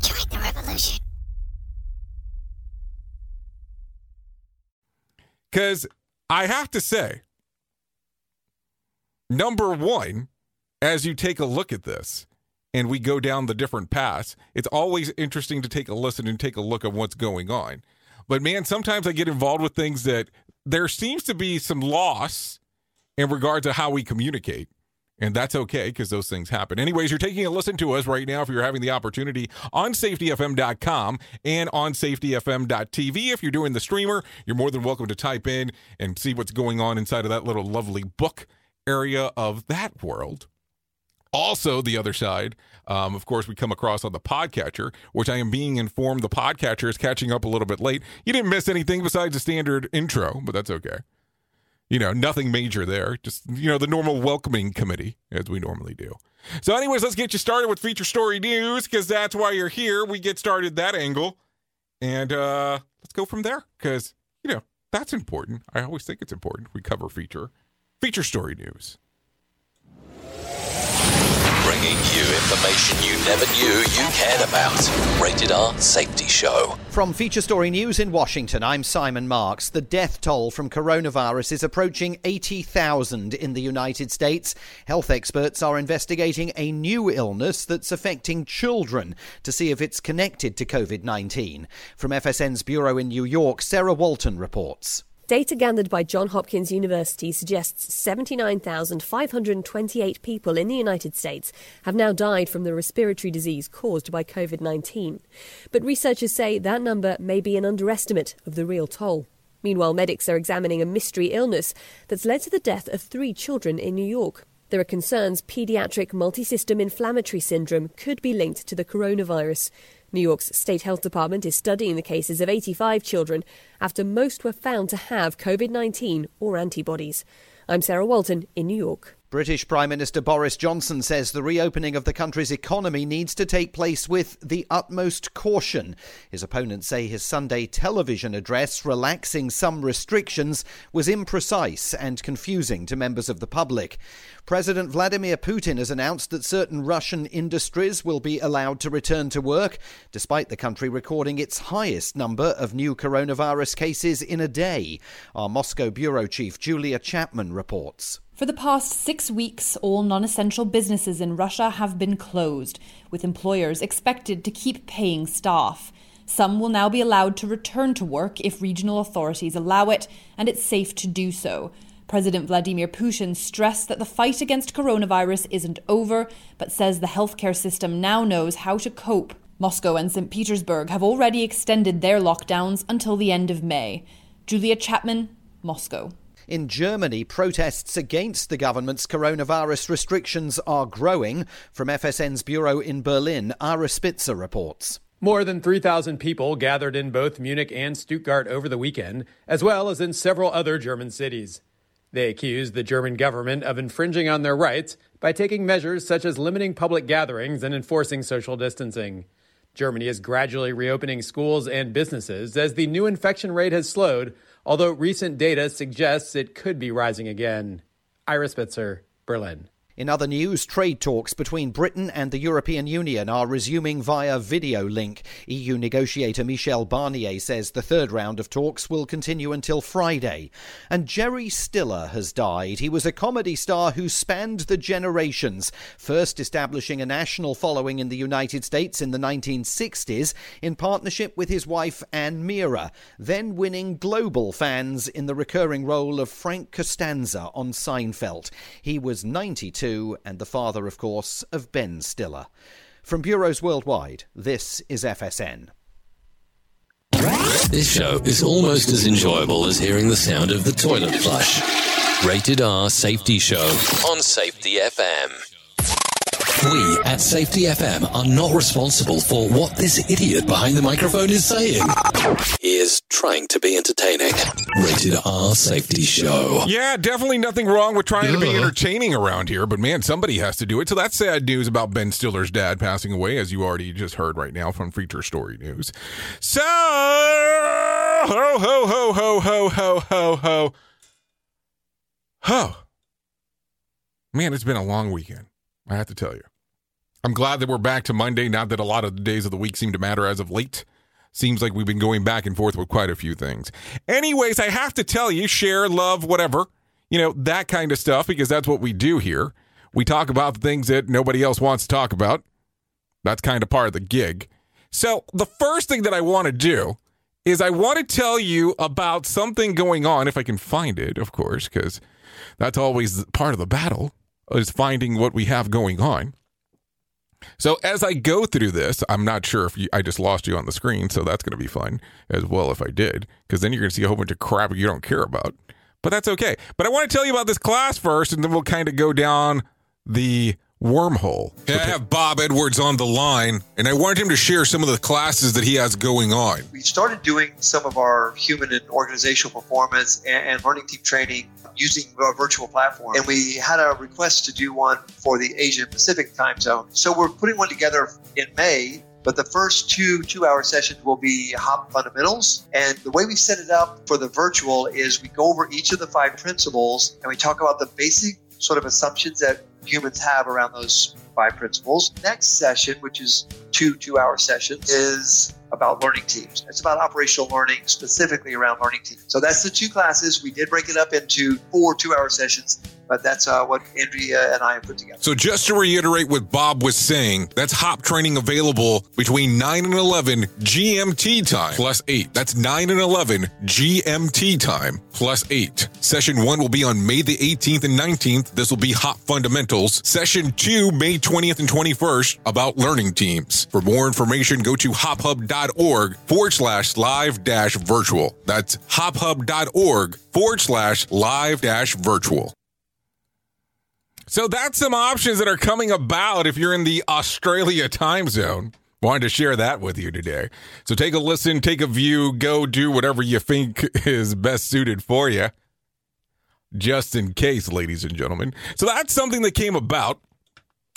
Join the revolution. Because I have to say, number one, as you take a look at this and we go down the different paths, it's always interesting to take a listen and take a look at what's going on. But man, sometimes I get involved with things that there seems to be some loss in regard to how we communicate. And that's okay because those things happen. Anyways, you're taking a listen to us right now if you're having the opportunity on safetyfm.com and on safetyfm.tv. If you're doing the streamer, you're more than welcome to type in and see what's going on inside of that little lovely book area of that world. Also, the other side, um, of course, we come across on the podcatcher, which I am being informed the podcatcher is catching up a little bit late. You didn't miss anything besides the standard intro, but that's okay you know, nothing major there. Just, you know, the normal welcoming committee as we normally do. So, anyways, let's get you started with feature story news because that's why you're here. We get started that angle. And uh let's go from there because, you know, that's important. I always think it's important. We cover feature feature story news. Information you never knew you cared about. Rated R Safety Show. From Feature Story News in Washington, I'm Simon Marks. The death toll from coronavirus is approaching 80,000 in the United States. Health experts are investigating a new illness that's affecting children to see if it's connected to COVID 19. From FSN's Bureau in New York, Sarah Walton reports. Data gathered by Johns Hopkins University suggests 79,528 people in the United States have now died from the respiratory disease caused by COVID 19. But researchers say that number may be an underestimate of the real toll. Meanwhile, medics are examining a mystery illness that's led to the death of three children in New York. There are concerns pediatric multisystem inflammatory syndrome could be linked to the coronavirus. New York's State Health Department is studying the cases of 85 children after most were found to have COVID 19 or antibodies. I'm Sarah Walton in New York. British Prime Minister Boris Johnson says the reopening of the country's economy needs to take place with the utmost caution. His opponents say his Sunday television address, relaxing some restrictions, was imprecise and confusing to members of the public. President Vladimir Putin has announced that certain Russian industries will be allowed to return to work, despite the country recording its highest number of new coronavirus cases in a day. Our Moscow bureau chief Julia Chapman reports. For the past six weeks, all non essential businesses in Russia have been closed, with employers expected to keep paying staff. Some will now be allowed to return to work if regional authorities allow it, and it's safe to do so. President Vladimir Putin stressed that the fight against coronavirus isn't over, but says the healthcare system now knows how to cope. Moscow and St. Petersburg have already extended their lockdowns until the end of May. Julia Chapman, Moscow. In Germany, protests against the government's coronavirus restrictions are growing. From FSN's bureau in Berlin, Ara Spitzer reports. More than 3,000 people gathered in both Munich and Stuttgart over the weekend, as well as in several other German cities. They accused the German government of infringing on their rights by taking measures such as limiting public gatherings and enforcing social distancing. Germany is gradually reopening schools and businesses as the new infection rate has slowed, although recent data suggests it could be rising again. Iris Spitzer, Berlin. In other news, trade talks between Britain and the European Union are resuming via video link. EU negotiator Michel Barnier says the third round of talks will continue until Friday. And Jerry Stiller has died. He was a comedy star who spanned the generations, first establishing a national following in the United States in the 1960s in partnership with his wife Anne Meara, then winning global fans in the recurring role of Frank Costanza on Seinfeld. He was 92 and the father, of course, of Ben Stiller. From bureaus worldwide, this is FSN. This show is almost as enjoyable as hearing the sound of the toilet flush. Rated R Safety Show on Safety FM. We at Safety FM are not responsible for what this idiot behind the microphone is saying. He is trying to be entertaining. Rated R Safety Show. Yeah, definitely nothing wrong with trying to be entertaining around here, but man, somebody has to do it. So that's sad news about Ben Stiller's dad passing away, as you already just heard right now from Feature Story News. So, ho, ho, ho, ho, ho, ho, ho, ho. Ho. Man, it's been a long weekend. I have to tell you. I'm glad that we're back to Monday. Not that a lot of the days of the week seem to matter as of late. Seems like we've been going back and forth with quite a few things. Anyways, I have to tell you, share, love, whatever, you know, that kind of stuff, because that's what we do here. We talk about the things that nobody else wants to talk about. That's kind of part of the gig. So, the first thing that I want to do is I want to tell you about something going on, if I can find it, of course, because that's always part of the battle, is finding what we have going on. So as I go through this, I'm not sure if you, I just lost you on the screen, so that's going to be fun as well if I did, because then you're going to see a whole bunch of crap you don't care about. But that's okay. But I want to tell you about this class first, and then we'll kind of go down the wormhole. I have Bob Edwards on the line, and I wanted him to share some of the classes that he has going on. we started doing some of our human and organizational performance and, and learning team training using a virtual platform. And we had a request to do one for the Asia Pacific time zone. So we're putting one together in May. But the first two two hour sessions will be Hop Fundamentals. And the way we set it up for the virtual is we go over each of the five principles and we talk about the basic sort of assumptions that humans have around those five principles. Next session, which is two two hour sessions, is about learning teams. It's about operational learning, specifically around learning teams. So that's the two classes. We did break it up into four two hour sessions, but that's uh, what Andrea and I have put together. So just to reiterate what Bob was saying, that's hop training available between 9 and 11 GMT time plus 8. That's 9 and 11 GMT time plus 8. Session 1 will be on May the 18th and 19th. This will be hop fundamentals. Session 2 May 20th and 21st about learning teams. For more information, go to hophub.org forward slash live dash virtual. That's hophub.org forward slash live dash virtual. So that's some options that are coming about if you're in the Australia time zone. Wanted to share that with you today. So take a listen, take a view, go do whatever you think is best suited for you. Just in case, ladies and gentlemen. So that's something that came about.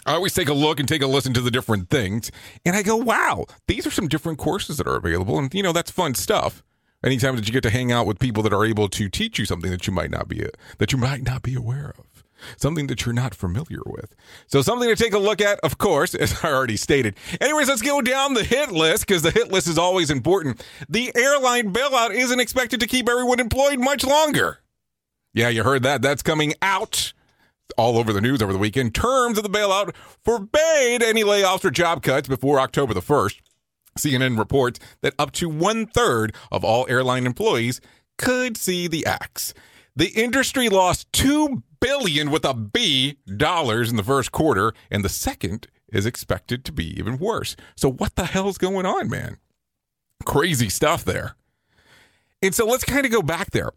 I always take a look and take a listen to the different things, and I go, wow, these are some different courses that are available. And, you know, that's fun stuff. Anytime that you get to hang out with people that are able to teach you something that you might not be that you might not be aware of something that you're not familiar with. So, something to take a look at, of course, as I already stated. Anyways, let's go down the hit list because the hit list is always important. The airline bailout isn't expected to keep everyone employed much longer. Yeah, you heard that. That's coming out all over the news over the weekend. Terms of the bailout forbade any layoffs or job cuts before October the 1st. CNN reports that up to one third of all airline employees could see the axe. The industry lost two billion with a B dollars in the first quarter, and the second is expected to be even worse. So what the hell's going on, man? Crazy stuff there. And so let's kind of go back there.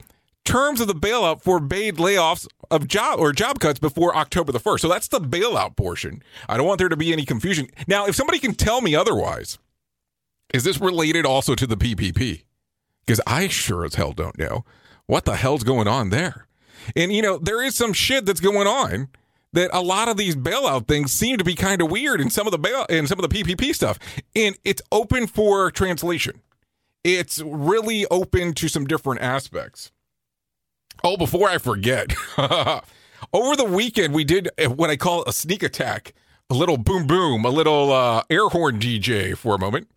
Terms of the bailout forbade layoffs of job or job cuts before October the 1st. So that's the bailout portion. I don't want there to be any confusion. Now, if somebody can tell me otherwise, is this related also to the PPP? Because I sure as hell don't know what the hell's going on there. And you know, there is some shit that's going on that a lot of these bailout things seem to be kind of weird in some of the bail and some of the PPP stuff. And it's open for translation. it's really open to some different aspects. Oh, before I forget, over the weekend we did what I call a sneak attack, a little boom boom, a little uh, air horn DJ for a moment.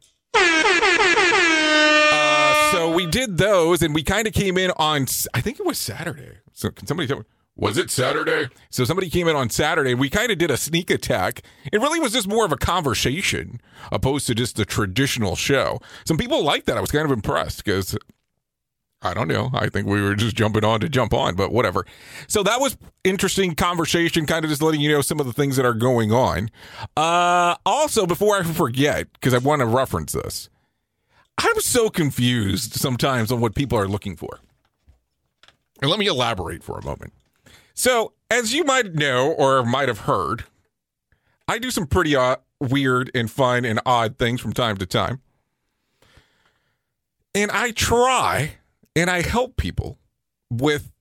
So we did those, and we kind of came in on. I think it was Saturday. So can somebody tell me? Was it Saturday? So somebody came in on Saturday we kind of did a sneak attack. It really was just more of a conversation opposed to just the traditional show. Some people liked that. I was kind of impressed because I don't know. I think we were just jumping on to jump on, but whatever. So that was interesting conversation, kind of just letting you know some of the things that are going on. Uh, also, before I forget, because I want to reference this, I'm so confused sometimes on what people are looking for. And let me elaborate for a moment. So, as you might know or might have heard, I do some pretty uh, weird and fun and odd things from time to time. And I try and I help people with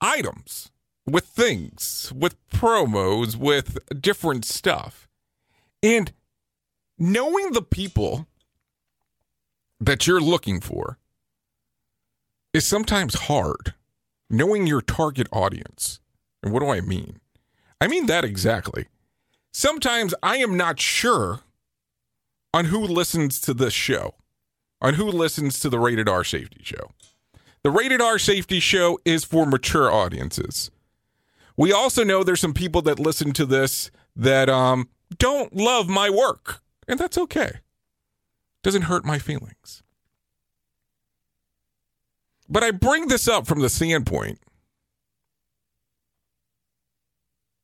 items, with things, with promos, with different stuff. And knowing the people that you're looking for is sometimes hard. Knowing your target audience. And what do I mean? I mean that exactly. Sometimes I am not sure on who listens to this show, on who listens to the Rated R Safety Show. The Rated R Safety Show is for mature audiences. We also know there's some people that listen to this that um, don't love my work, and that's okay. Doesn't hurt my feelings. But I bring this up from the standpoint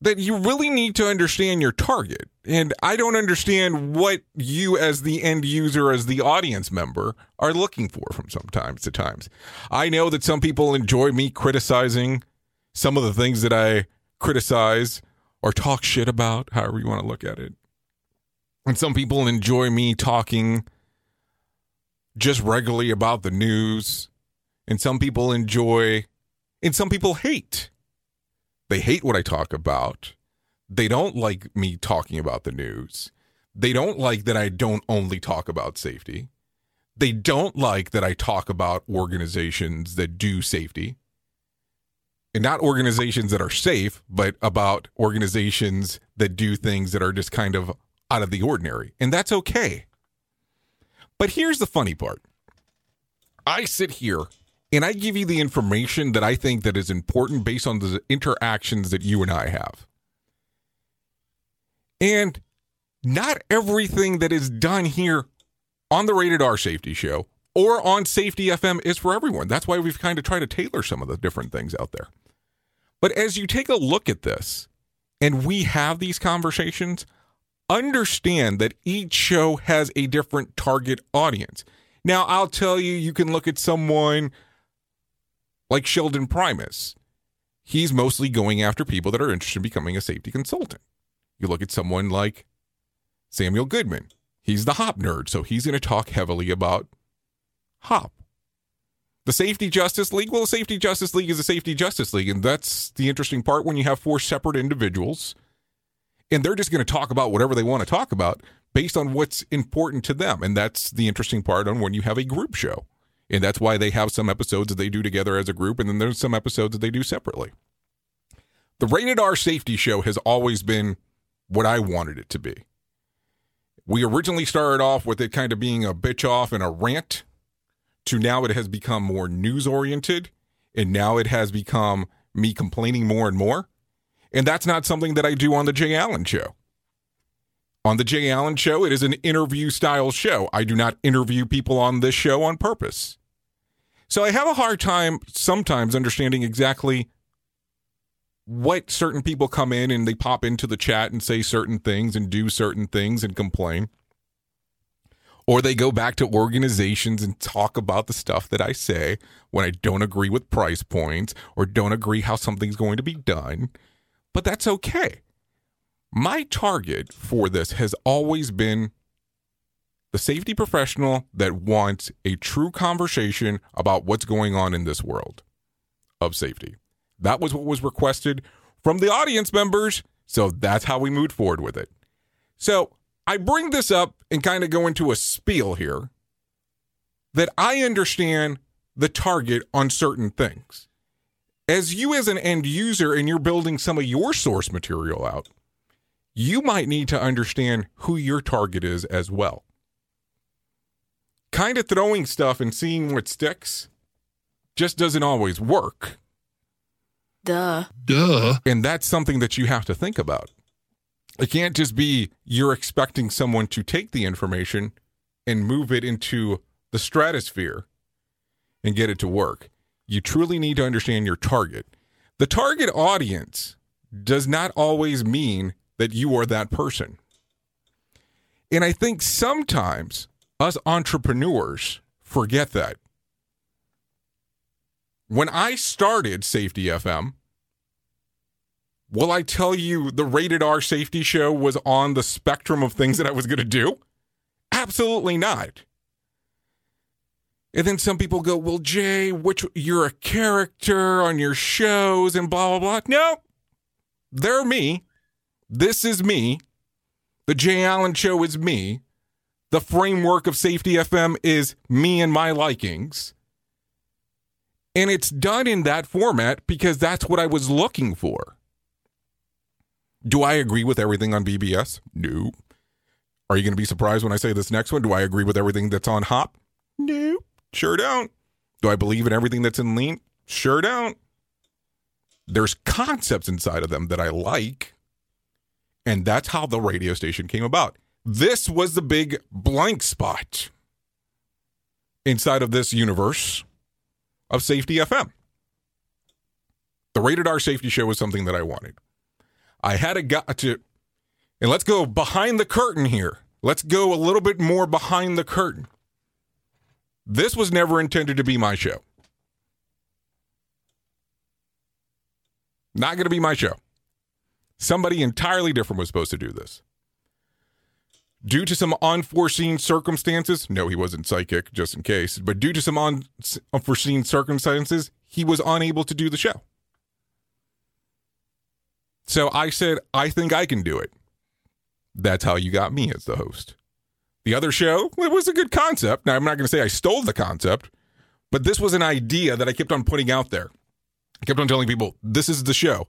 that you really need to understand your target. And I don't understand what you, as the end user, as the audience member, are looking for from sometimes to times. I know that some people enjoy me criticizing some of the things that I criticize or talk shit about, however you want to look at it. And some people enjoy me talking just regularly about the news. And some people enjoy, and some people hate they hate what I talk about. They don't like me talking about the news. They don't like that I don't only talk about safety. They don't like that I talk about organizations that do safety. And not organizations that are safe, but about organizations that do things that are just kind of out of the ordinary. And that's okay. But here's the funny part I sit here and I give you the information that I think that is important based on the interactions that you and I have. And not everything that is done here on the Rated R Safety Show or on Safety FM is for everyone. That's why we've kind of tried to tailor some of the different things out there. But as you take a look at this and we have these conversations, understand that each show has a different target audience. Now, I'll tell you, you can look at someone like Sheldon Primus. He's mostly going after people that are interested in becoming a safety consultant. You look at someone like Samuel Goodman. He's the hop nerd, so he's going to talk heavily about hop. The Safety Justice League, well, the Safety Justice League is a Safety Justice League, and that's the interesting part when you have four separate individuals and they're just going to talk about whatever they want to talk about based on what's important to them. And that's the interesting part on when you have a group show. And that's why they have some episodes that they do together as a group, and then there's some episodes that they do separately. The Rated R Safety Show has always been what I wanted it to be. We originally started off with it kind of being a bitch off and a rant, to now it has become more news oriented, and now it has become me complaining more and more. And that's not something that I do on the Jay Allen Show. On the Jay Allen Show, it is an interview style show. I do not interview people on this show on purpose. So I have a hard time sometimes understanding exactly what certain people come in and they pop into the chat and say certain things and do certain things and complain. Or they go back to organizations and talk about the stuff that I say when I don't agree with price points or don't agree how something's going to be done. But that's okay. My target for this has always been the safety professional that wants a true conversation about what's going on in this world of safety. That was what was requested from the audience members. So that's how we moved forward with it. So I bring this up and kind of go into a spiel here that I understand the target on certain things. As you, as an end user, and you're building some of your source material out, you might need to understand who your target is as well. Kind of throwing stuff and seeing what sticks just doesn't always work. Duh. Duh. And that's something that you have to think about. It can't just be you're expecting someone to take the information and move it into the stratosphere and get it to work. You truly need to understand your target. The target audience does not always mean that you are that person. And I think sometimes us entrepreneurs forget that. When I started Safety FM, will I tell you the rated R safety show was on the spectrum of things that I was going to do? Absolutely not. And then some people go, "Well, Jay, which you're a character on your shows and blah blah blah." No, they're me. This is me. The Jay Allen Show is me. The framework of Safety FM is me and my likings. And it's done in that format because that's what I was looking for. Do I agree with everything on BBS? No. Are you going to be surprised when I say this next one? Do I agree with everything that's on Hop? No. Sure don't. Do I believe in everything that's in Lean? Sure don't. There's concepts inside of them that I like. And that's how the radio station came about. This was the big blank spot inside of this universe of Safety FM. The Rated R Safety Show was something that I wanted. I had a got to, and let's go behind the curtain here. Let's go a little bit more behind the curtain. This was never intended to be my show. Not going to be my show. Somebody entirely different was supposed to do this. Due to some unforeseen circumstances, no, he wasn't psychic, just in case, but due to some un- unforeseen circumstances, he was unable to do the show. So I said, I think I can do it. That's how you got me as the host. The other show, it was a good concept. Now, I'm not going to say I stole the concept, but this was an idea that I kept on putting out there. I kept on telling people, this is the show.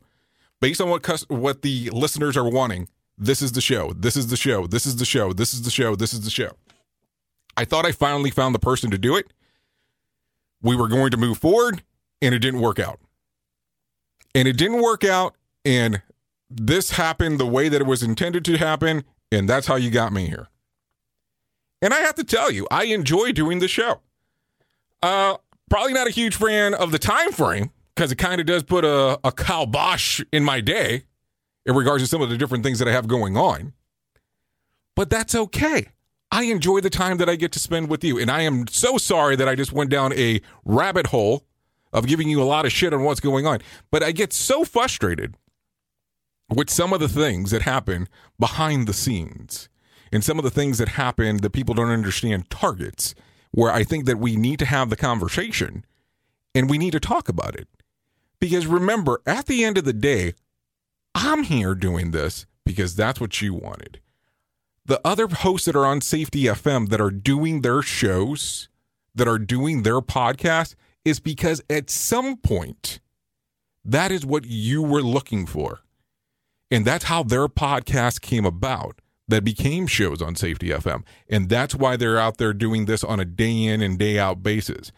Based on what cus- what the listeners are wanting, this is the show. This is the show. This is the show. This is the show. This is the show. I thought I finally found the person to do it. We were going to move forward, and it didn't work out. And it didn't work out, and this happened the way that it was intended to happen, and that's how you got me here. And I have to tell you, I enjoy doing the show. Uh, probably not a huge fan of the time frame because it kind of does put a, a kibosh in my day in regards to some of the different things that I have going on. But that's okay. I enjoy the time that I get to spend with you. And I am so sorry that I just went down a rabbit hole of giving you a lot of shit on what's going on. But I get so frustrated with some of the things that happen behind the scenes and some of the things that happen that people don't understand targets, where I think that we need to have the conversation and we need to talk about it. Because remember, at the end of the day, I'm here doing this because that's what you wanted. The other hosts that are on Safety FM that are doing their shows, that are doing their podcast, is because at some point, that is what you were looking for. And that's how their podcast came about that became shows on Safety FM. And that's why they're out there doing this on a day in and day out basis.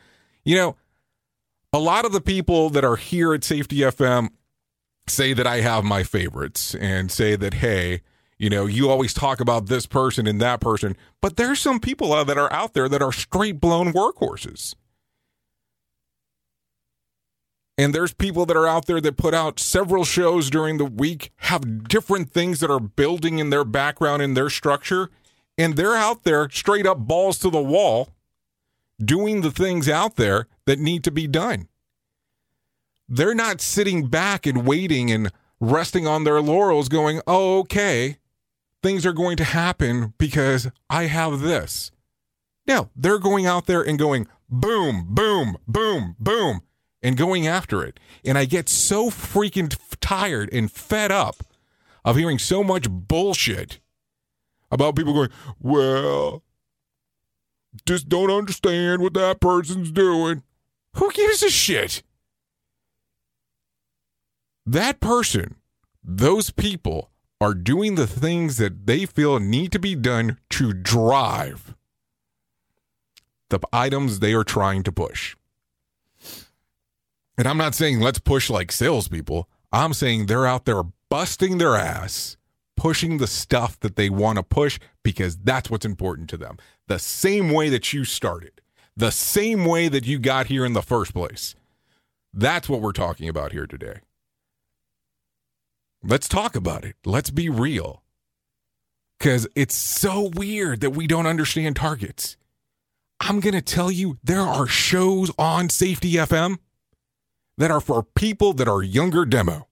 You know, a lot of the people that are here at Safety FM say that I have my favorites and say that, hey, you know, you always talk about this person and that person, but there's some people that are out there that are straight blown workhorses. And there's people that are out there that put out several shows during the week, have different things that are building in their background, in their structure, and they're out there straight up balls to the wall doing the things out there that need to be done. They're not sitting back and waiting and resting on their laurels, going, oh, okay, things are going to happen because I have this. No, they're going out there and going, boom, boom, boom, boom and going after it. And I get so freaking tired and fed up of hearing so much bullshit about people going, well, just don't understand what that person's doing. Who gives a shit? That person, those people are doing the things that they feel need to be done to drive the items they are trying to push. And I'm not saying let's push like salespeople. I'm saying they're out there busting their ass, pushing the stuff that they want to push because that's what's important to them. The same way that you started, the same way that you got here in the first place. That's what we're talking about here today. Let's talk about it. Let's be real. Because it's so weird that we don't understand targets. I'm going to tell you there are shows on Safety FM that are for people that are younger demo.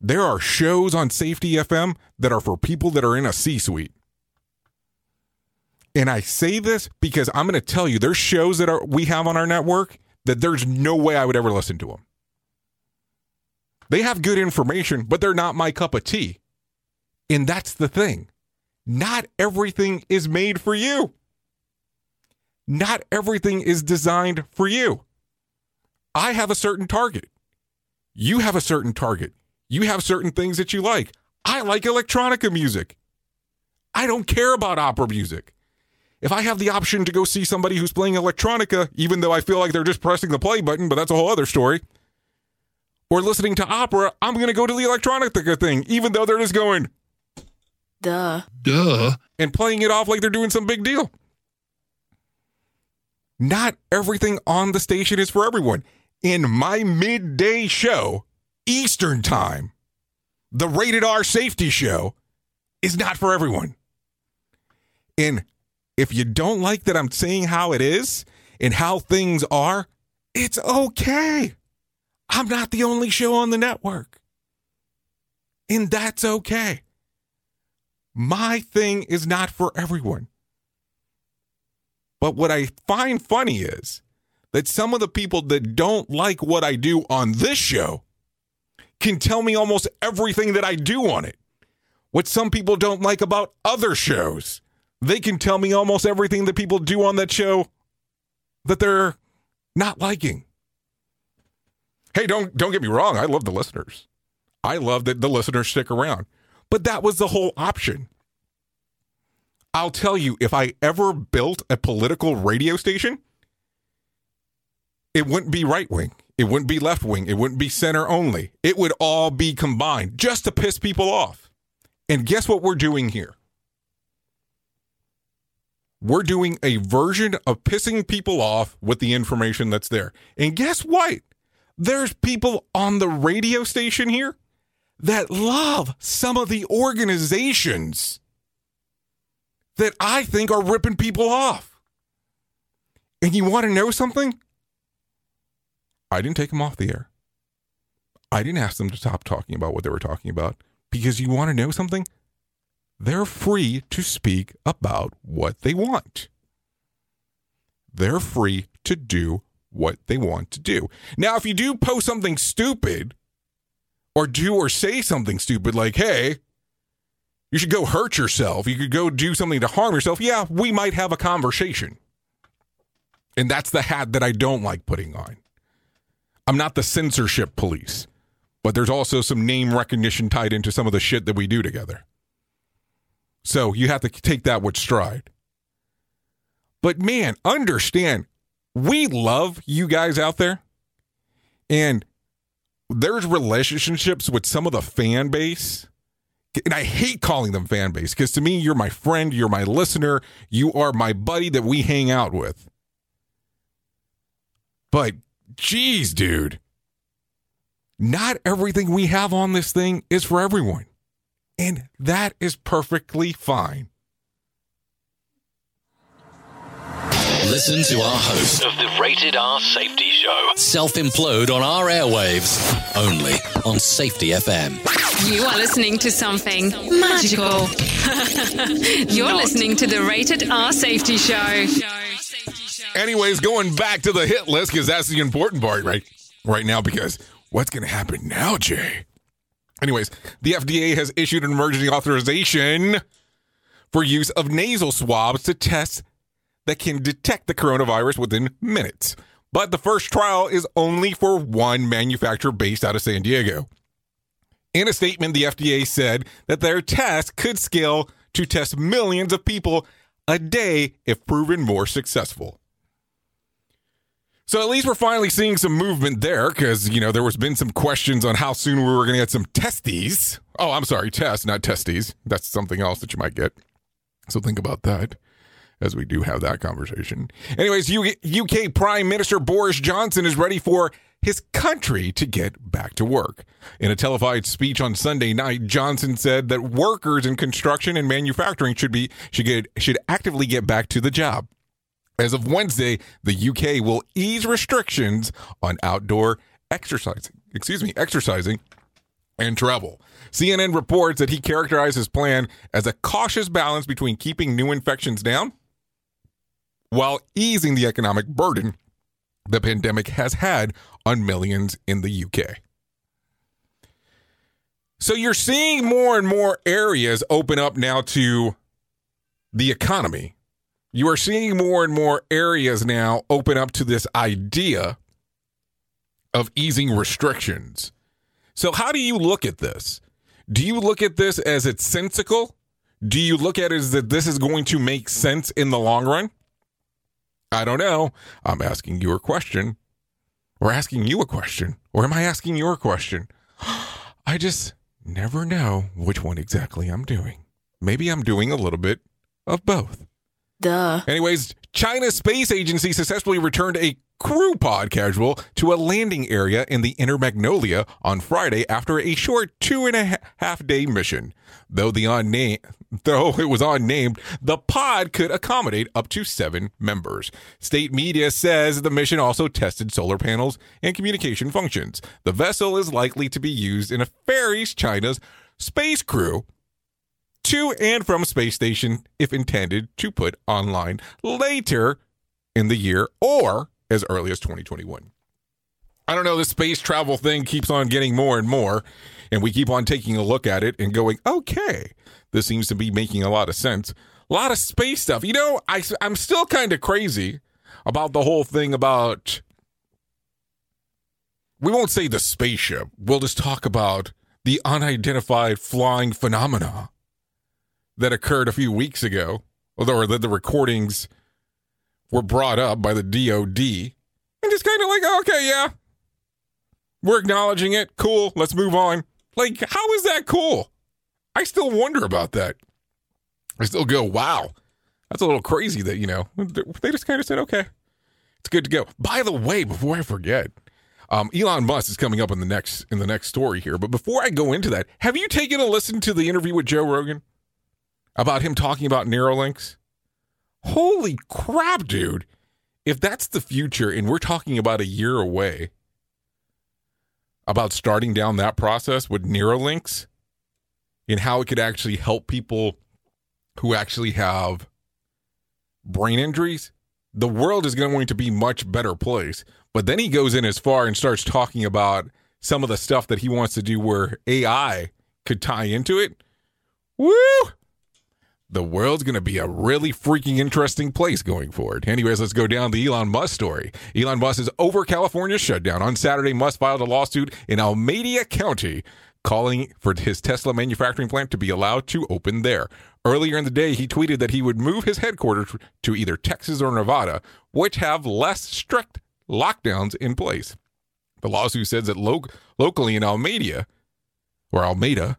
There are shows on Safety FM that are for people that are in a C suite. And I say this because I'm going to tell you there's shows that are, we have on our network that there's no way I would ever listen to them. They have good information, but they're not my cup of tea. And that's the thing. Not everything is made for you. Not everything is designed for you. I have a certain target. You have a certain target. You have certain things that you like. I like electronica music. I don't care about opera music. If I have the option to go see somebody who's playing electronica, even though I feel like they're just pressing the play button, but that's a whole other story, or listening to opera, I'm going to go to the electronica thing, even though they're just going, Duh. Duh. and playing it off like they're doing some big deal. Not everything on the station is for everyone. In my midday show, Eastern Time, the rated R safety show is not for everyone. And if you don't like that I'm saying how it is and how things are, it's okay. I'm not the only show on the network. And that's okay. My thing is not for everyone. But what I find funny is that some of the people that don't like what I do on this show can tell me almost everything that I do on it. What some people don't like about other shows, they can tell me almost everything that people do on that show that they're not liking. Hey, don't don't get me wrong, I love the listeners. I love that the listeners stick around. But that was the whole option. I'll tell you, if I ever built a political radio station, it wouldn't be right wing. It wouldn't be left wing. It wouldn't be center only. It would all be combined just to piss people off. And guess what we're doing here? We're doing a version of pissing people off with the information that's there. And guess what? There's people on the radio station here that love some of the organizations that I think are ripping people off. And you want to know something? I didn't take them off the air. I didn't ask them to stop talking about what they were talking about because you want to know something? They're free to speak about what they want. They're free to do what they want to do. Now, if you do post something stupid or do or say something stupid like, hey, you should go hurt yourself, you could go do something to harm yourself, yeah, we might have a conversation. And that's the hat that I don't like putting on. I'm not the censorship police, but there's also some name recognition tied into some of the shit that we do together. So you have to take that with stride. But man, understand, we love you guys out there. And there's relationships with some of the fan base. And I hate calling them fan base because to me, you're my friend, you're my listener, you are my buddy that we hang out with. But geez, dude, not everything we have on this thing is for everyone. And that is perfectly fine. Listen to our host of the Rated R Safety Show. Self implode on our airwaves. Only on Safety FM. You are listening to something magical. You're listening to the Rated R Safety Show. Anyways, going back to the hit list because that's the important part right right now. Because what's going to happen now, Jay? Anyways, the FDA has issued an emergency authorization for use of nasal swabs to test that can detect the coronavirus within minutes. But the first trial is only for one manufacturer based out of San Diego. In a statement, the FDA said that their test could scale to test millions of people a day if proven more successful. So at least we're finally seeing some movement there because, you know, there was been some questions on how soon we were going to get some testes. Oh, I'm sorry, tests, not testes. That's something else that you might get. So think about that as we do have that conversation. Anyways, UK Prime Minister Boris Johnson is ready for his country to get back to work. In a televised speech on Sunday night, Johnson said that workers in construction and manufacturing should be should get should actively get back to the job. As of Wednesday, the UK will ease restrictions on outdoor exercising. Excuse me, exercising and travel. CNN reports that he characterized his plan as a cautious balance between keeping new infections down while easing the economic burden the pandemic has had on millions in the UK. So you're seeing more and more areas open up now to the economy. You are seeing more and more areas now open up to this idea of easing restrictions. So, how do you look at this? Do you look at this as it's sensical? Do you look at it as that this is going to make sense in the long run? I don't know. I'm asking you a question. Or asking you a question. Or am I asking your question? I just never know which one exactly I'm doing. Maybe I'm doing a little bit of both. Duh. Anyways, China's space agency successfully returned a crew pod casual to a landing area in the Inner Mongolia on Friday after a short two and a half day mission. Though the unnamed, though it was unnamed, the pod could accommodate up to seven members. State media says the mission also tested solar panels and communication functions. The vessel is likely to be used in a ferry's China's space crew to and from space station if intended to put online later in the year or as early as 2021. I don't know, this space travel thing keeps on getting more and more, and we keep on taking a look at it and going, okay, this seems to be making a lot of sense. A lot of space stuff. You know, I, I'm still kind of crazy about the whole thing about. We won't say the spaceship. We'll just talk about the unidentified flying phenomena that occurred a few weeks ago, or that the recordings were brought up by the DOD and just kind of like, okay, yeah, we're acknowledging it. Cool. Let's move on. Like, how is that cool? I still wonder about that. I still go, wow, that's a little crazy that, you know, they just kind of said, okay, it's good to go. By the way, before I forget, um, Elon Musk is coming up in the next in the next story here. But before I go into that, have you taken a listen to the interview with Joe Rogan about him talking about Neuralinks? Holy crap, dude. If that's the future and we're talking about a year away about starting down that process with Neuralinks and how it could actually help people who actually have brain injuries, the world is going to be much better place. But then he goes in as far and starts talking about some of the stuff that he wants to do where AI could tie into it. Woo! The world's going to be a really freaking interesting place going forward. Anyways, let's go down the Elon Musk story. Elon Musk is over California's shutdown. On Saturday, Musk filed a lawsuit in Alameda County calling for his Tesla manufacturing plant to be allowed to open there. Earlier in the day, he tweeted that he would move his headquarters to either Texas or Nevada, which have less strict lockdowns in place. The lawsuit says that lo- locally in Alameda, or Alameda,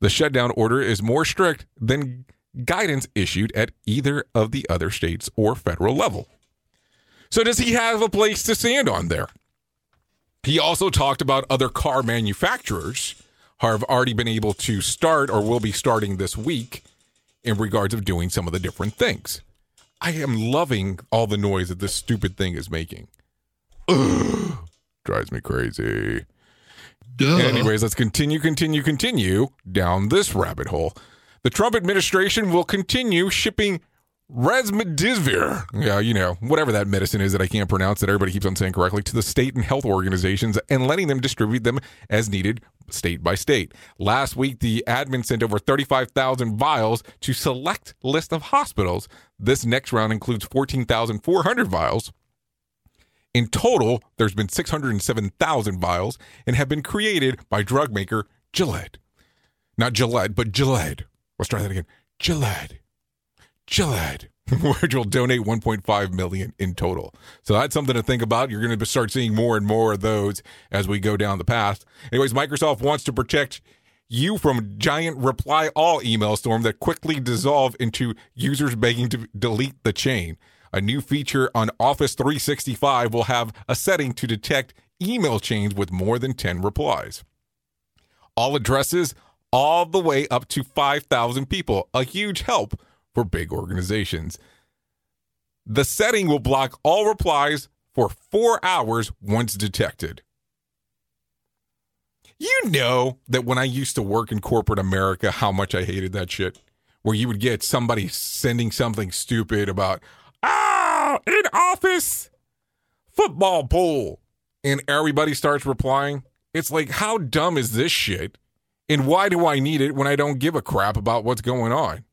the shutdown order is more strict than guidance issued at either of the other states or federal level. So, does he have a place to stand on there? He also talked about other car manufacturers have already been able to start or will be starting this week in regards of doing some of the different things. I am loving all the noise that this stupid thing is making. Ugh, drives me crazy. Duh. Anyways, let's continue, continue, continue down this rabbit hole. The Trump administration will continue shipping Remdesivir, yeah, you know, whatever that medicine is that I can't pronounce that everybody keeps on saying correctly, to the state and health organizations and letting them distribute them as needed state by state. Last week, the admin sent over 35,000 vials to select list of hospitals. This next round includes 14,400 vials. In total, there's been 607,000 vials and have been created by drug maker Gilead. Not Gillette, but Gilead. Let's try that again. Gilead. Gilead. which will donate 1.5 million in total. So that's something to think about. You're going to start seeing more and more of those as we go down the path. Anyways, Microsoft wants to protect you from giant reply all email storm that quickly dissolve into users begging to delete the chain. A new feature on Office 365 will have a setting to detect email chains with more than 10 replies. All addresses all the way up to 5,000 people. A huge help for big organizations. The setting will block all replies for four hours once detected. You know that when I used to work in corporate America, how much I hated that shit. Where you would get somebody sending something stupid about, ah, in office, football pool. And everybody starts replying. It's like, how dumb is this shit? And why do I need it when I don't give a crap about what's going on?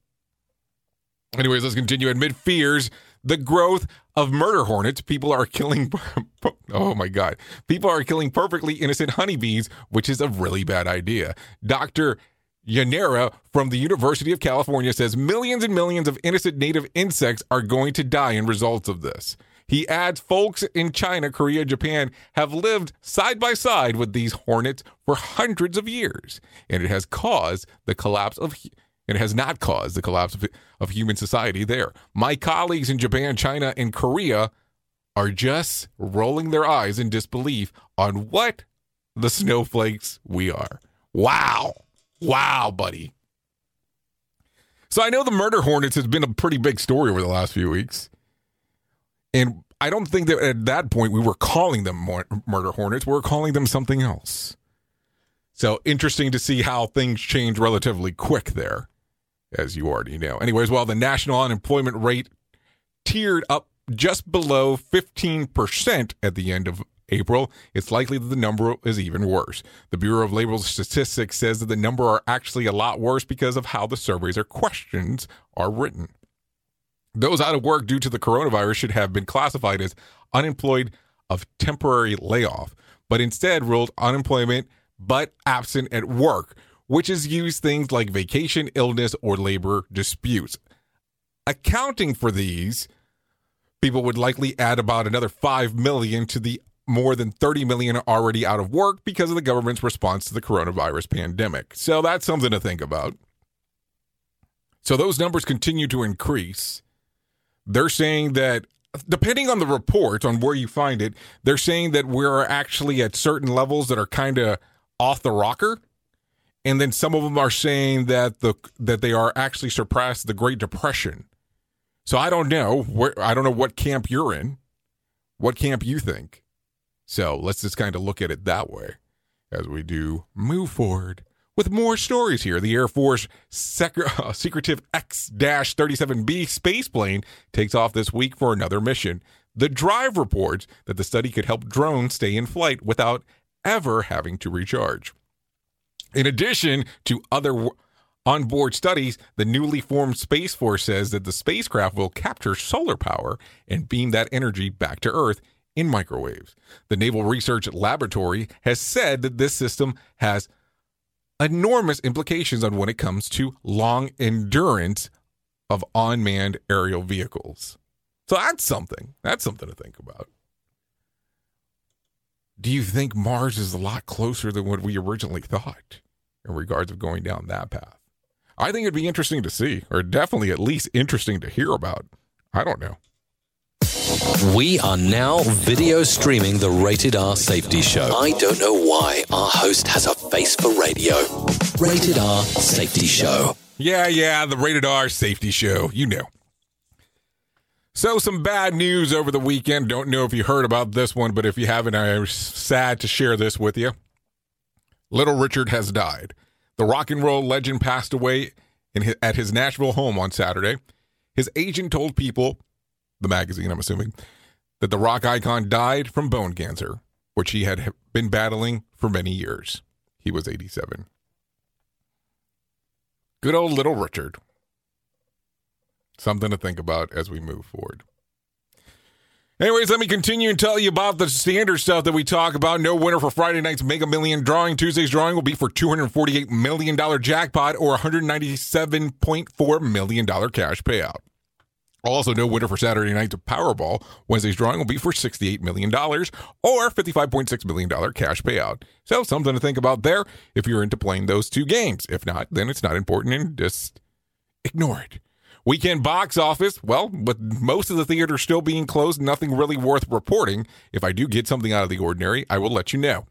Anyways, let's continue. Amid fears, the growth of murder hornets, people are killing. oh my God. People are killing perfectly innocent honeybees, which is a really bad idea. Dr. Yanega from the University of California says millions and millions of innocent native insects are going to die in results of this. He adds folks in China, Korea, Japan have lived side by side with these hornets for hundreds of years, and it has caused the collapse of it has not caused the collapse of, of human society there. My colleagues in Japan, China, and Korea are just rolling their eyes in disbelief on what the snowflakes we are. Wow. Wow, buddy. So I know the murder hornets has been a pretty big story over the last few weeks. And I don't think that at that point we were calling them murder hornets. We were calling them something else. So interesting to see how things change relatively quick there as you already know. Anyways, while the national unemployment rate tiered up just below 15% at the end of April, it's likely that the number is even worse. The Bureau of Labor Statistics says that the number are actually a lot worse because of how the surveys or questions are written. Those out of work due to the coronavirus should have been classified as unemployed of temporary layoff, but instead ruled unemployment but absent at work, which is used things like vacation, illness, or labor disputes. Accounting for these, people would likely add about another 5 million to the more than 30 million already out of work because of the government's response to the coronavirus pandemic. So that's something to think about. So those numbers continue to increase. They're saying that depending on the report on where you find it, they're saying that we're actually at certain levels that are kind of off the rocker and then some of them are saying that the that they are actually surpassed the Great Depression. So I don't know where I don't know what camp you're in, what camp you think. So let's just kind of look at it that way as we do move forward with more stories here. The Air Force sec- uh, Secretive X 37B space plane takes off this week for another mission. The drive reports that the study could help drones stay in flight without ever having to recharge. In addition to other onboard studies, the newly formed Space Force says that the spacecraft will capture solar power and beam that energy back to Earth in microwaves. The Naval Research Laboratory has said that this system has enormous implications on when it comes to long endurance of unmanned aerial vehicles. So that's something. That's something to think about do you think Mars is a lot closer than what we originally thought in regards of going down that path? I think it'd be interesting to see, or definitely at least interesting to hear about. I don't know. We are now video streaming the Rated R Safety Show. I don't know why our host has a face for radio. Rated R Safety Show. Yeah, yeah, the Rated R Safety Show. You know. So, some bad news over the weekend. Don't know if you heard about this one, but if you haven't, I'm sad to share this with you. Little Richard has died. The rock and roll legend passed away his, at his Nashville home on Saturday. His agent told People, the magazine, I'm assuming, that the rock icon died from bone cancer, which he had been battling for many years. he was 87. Good old little Richard. Something to think about as we move forward. Anyways, let me continue and tell you about the standard stuff that we talk about. No winner for Friday night's Mega Million drawing. Tuesday's drawing will be for $248 million jackpot or $197.4 million cash payout. Also, no winner for Saturday night's Powerball. Wednesday's drawing will be for $68 million or $55.6 million cash payout. So, something to think about there if you're into playing those two games. If not, then it's not important and just ignore it. Weekend box office, well, with most of the theaters still being closed, nothing really worth reporting. If I do get something out of the ordinary, I will let you know.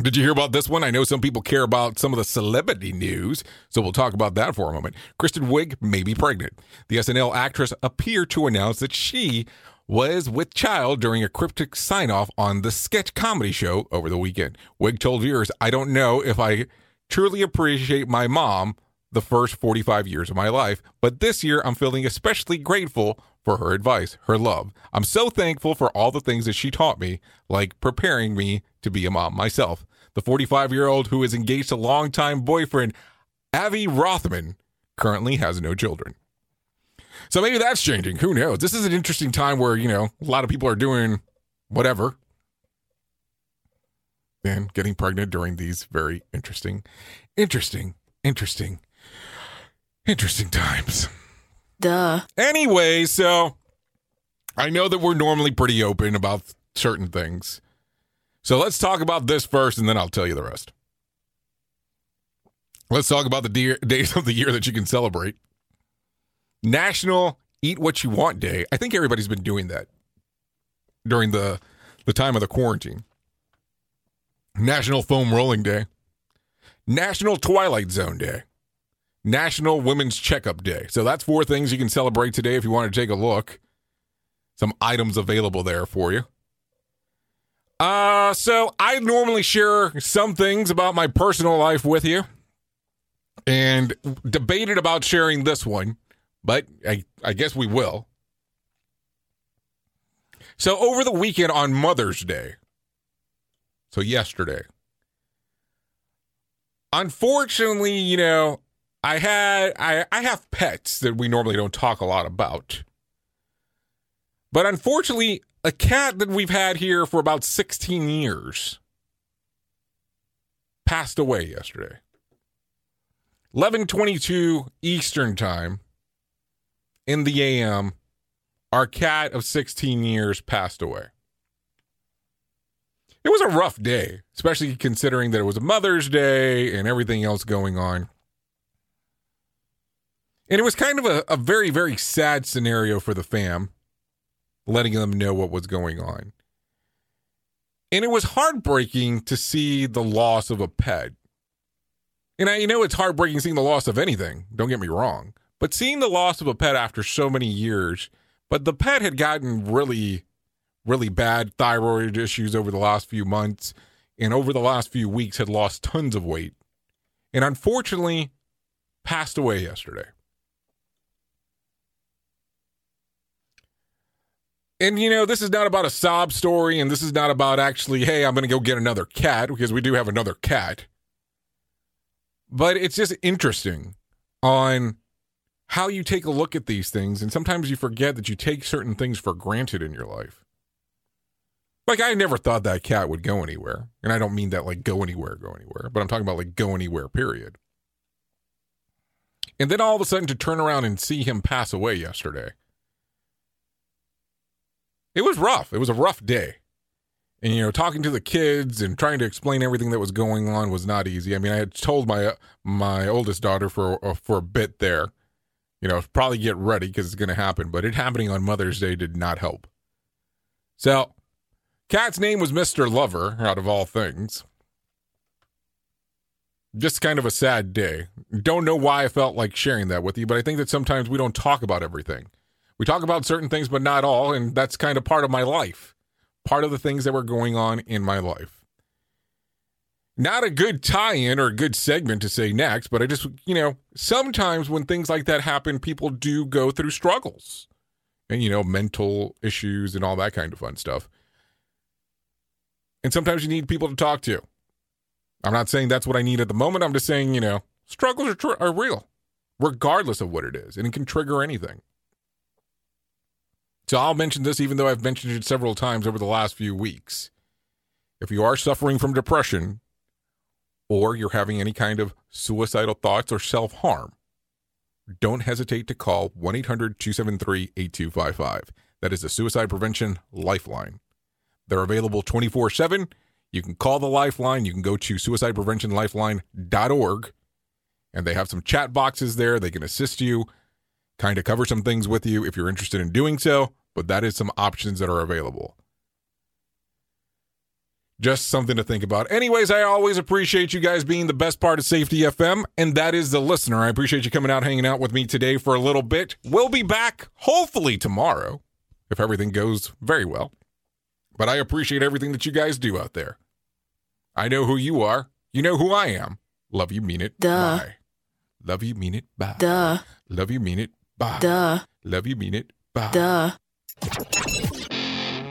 Did you hear about this one? I know some people care about some of the celebrity news, so we'll talk about that for a moment. Kristen Wiig may be pregnant. The SNL actress appeared to announce that she was with child during a cryptic sign off on the sketch comedy show over the weekend. Wiig told viewers, I don't know if I truly appreciate my mom the first 45 years of my life, but this year I'm feeling especially grateful for her advice, her love. I'm so thankful for all the things that she taught me, like preparing me to be a mom myself. The 45 year old who is engaged to longtime boyfriend Avi Rothman currently has no children. So maybe that's changing. Who knows? This is an interesting time where, you know, a lot of people are doing whatever and getting pregnant during these very interesting, interesting, interesting Interesting times. Duh. Anyway, so I know that we're normally pretty open about certain things. So let's talk about this first and then I'll tell you the rest. Let's talk about the de- days of the year that you can celebrate. National Eat What You Want Day. I think everybody's been doing that during the the time of the quarantine. National Foam Rolling Day. National Twilight Zone Day. National Women's Checkup Day. So that's four things you can celebrate today if you want to take a look. Some items available there for you. Uh, so I normally share some things about my personal life with you and debated about sharing this one, but I, I guess we will. So over the weekend on Mother's Day, so yesterday, unfortunately, you know, I had I, I have pets that we normally don't talk a lot about. But unfortunately, a cat that we've had here for about 16 years passed away yesterday. 11:22 Eastern Time in the AM, our cat of 16 years passed away. It was a rough day, especially considering that it was a Mother's Day and everything else going on. And it was kind of a, a very, very sad scenario for the fam, letting them know what was going on. And it was heartbreaking to see the loss of a pet. And I you know it's heartbreaking seeing the loss of anything, don't get me wrong. But seeing the loss of a pet after so many years, but the pet had gotten really, really bad thyroid issues over the last few months, and over the last few weeks had lost tons of weight. And unfortunately, passed away yesterday. And you know, this is not about a sob story, and this is not about actually, hey, I'm going to go get another cat because we do have another cat. But it's just interesting on how you take a look at these things, and sometimes you forget that you take certain things for granted in your life. Like I never thought that cat would go anywhere, and I don't mean that like go anywhere, go anywhere, but I'm talking about like go anywhere. Period. And then all of a sudden to turn around and see him pass away yesterday it was rough. It was a rough day. And you know, talking to the kids and trying to explain everything that was going on was not easy. I mean, I had told my my oldest daughter for uh, for a bit there, you know, probably get ready because it's going to happen. But it happening on Mother's Day did not help. So, cat's name was Mister Lover, out of all things. Just kind of a sad day. Don't know why I felt like sharing that with you, but I think that sometimes we don't talk about everything. We talk about certain things, but not all. And that's kind of part of my life, part of the things that were going on in my life. Not a good tie in or a good segment to say next, but I just, you know, sometimes when things like that happen, people do go through struggles and, you know, mental issues and all that kind of fun stuff. And sometimes you need people to talk to. I'm not saying that's what I need at the moment. I'm just saying, you know, struggles are, tr- are real, regardless of what it is, and it can trigger anything. So I'll mention this even though I've mentioned it several times over the last few weeks. If you are suffering from depression or you're having any kind of suicidal thoughts or self harm, don't hesitate to call 1 800 273 8255. That is the Suicide Prevention Lifeline. They're available 24 7. You can call the Lifeline. You can go to suicidepreventionlifeline.org, and they have some chat boxes there. They can assist you, kind of cover some things with you if you're interested in doing so, but that is some options that are available. Just something to think about. Anyways, I always appreciate you guys being the best part of Safety FM, and that is the listener. I appreciate you coming out, hanging out with me today for a little bit. We'll be back hopefully tomorrow if everything goes very well. But I appreciate everything that you guys do out there. I know who you are. You know who I am. Love you, mean it. Duh. Bye. Love you, mean it. Bye. Duh. Love you, mean it. Bye. Duh. Love you, mean it. Bye. Duh.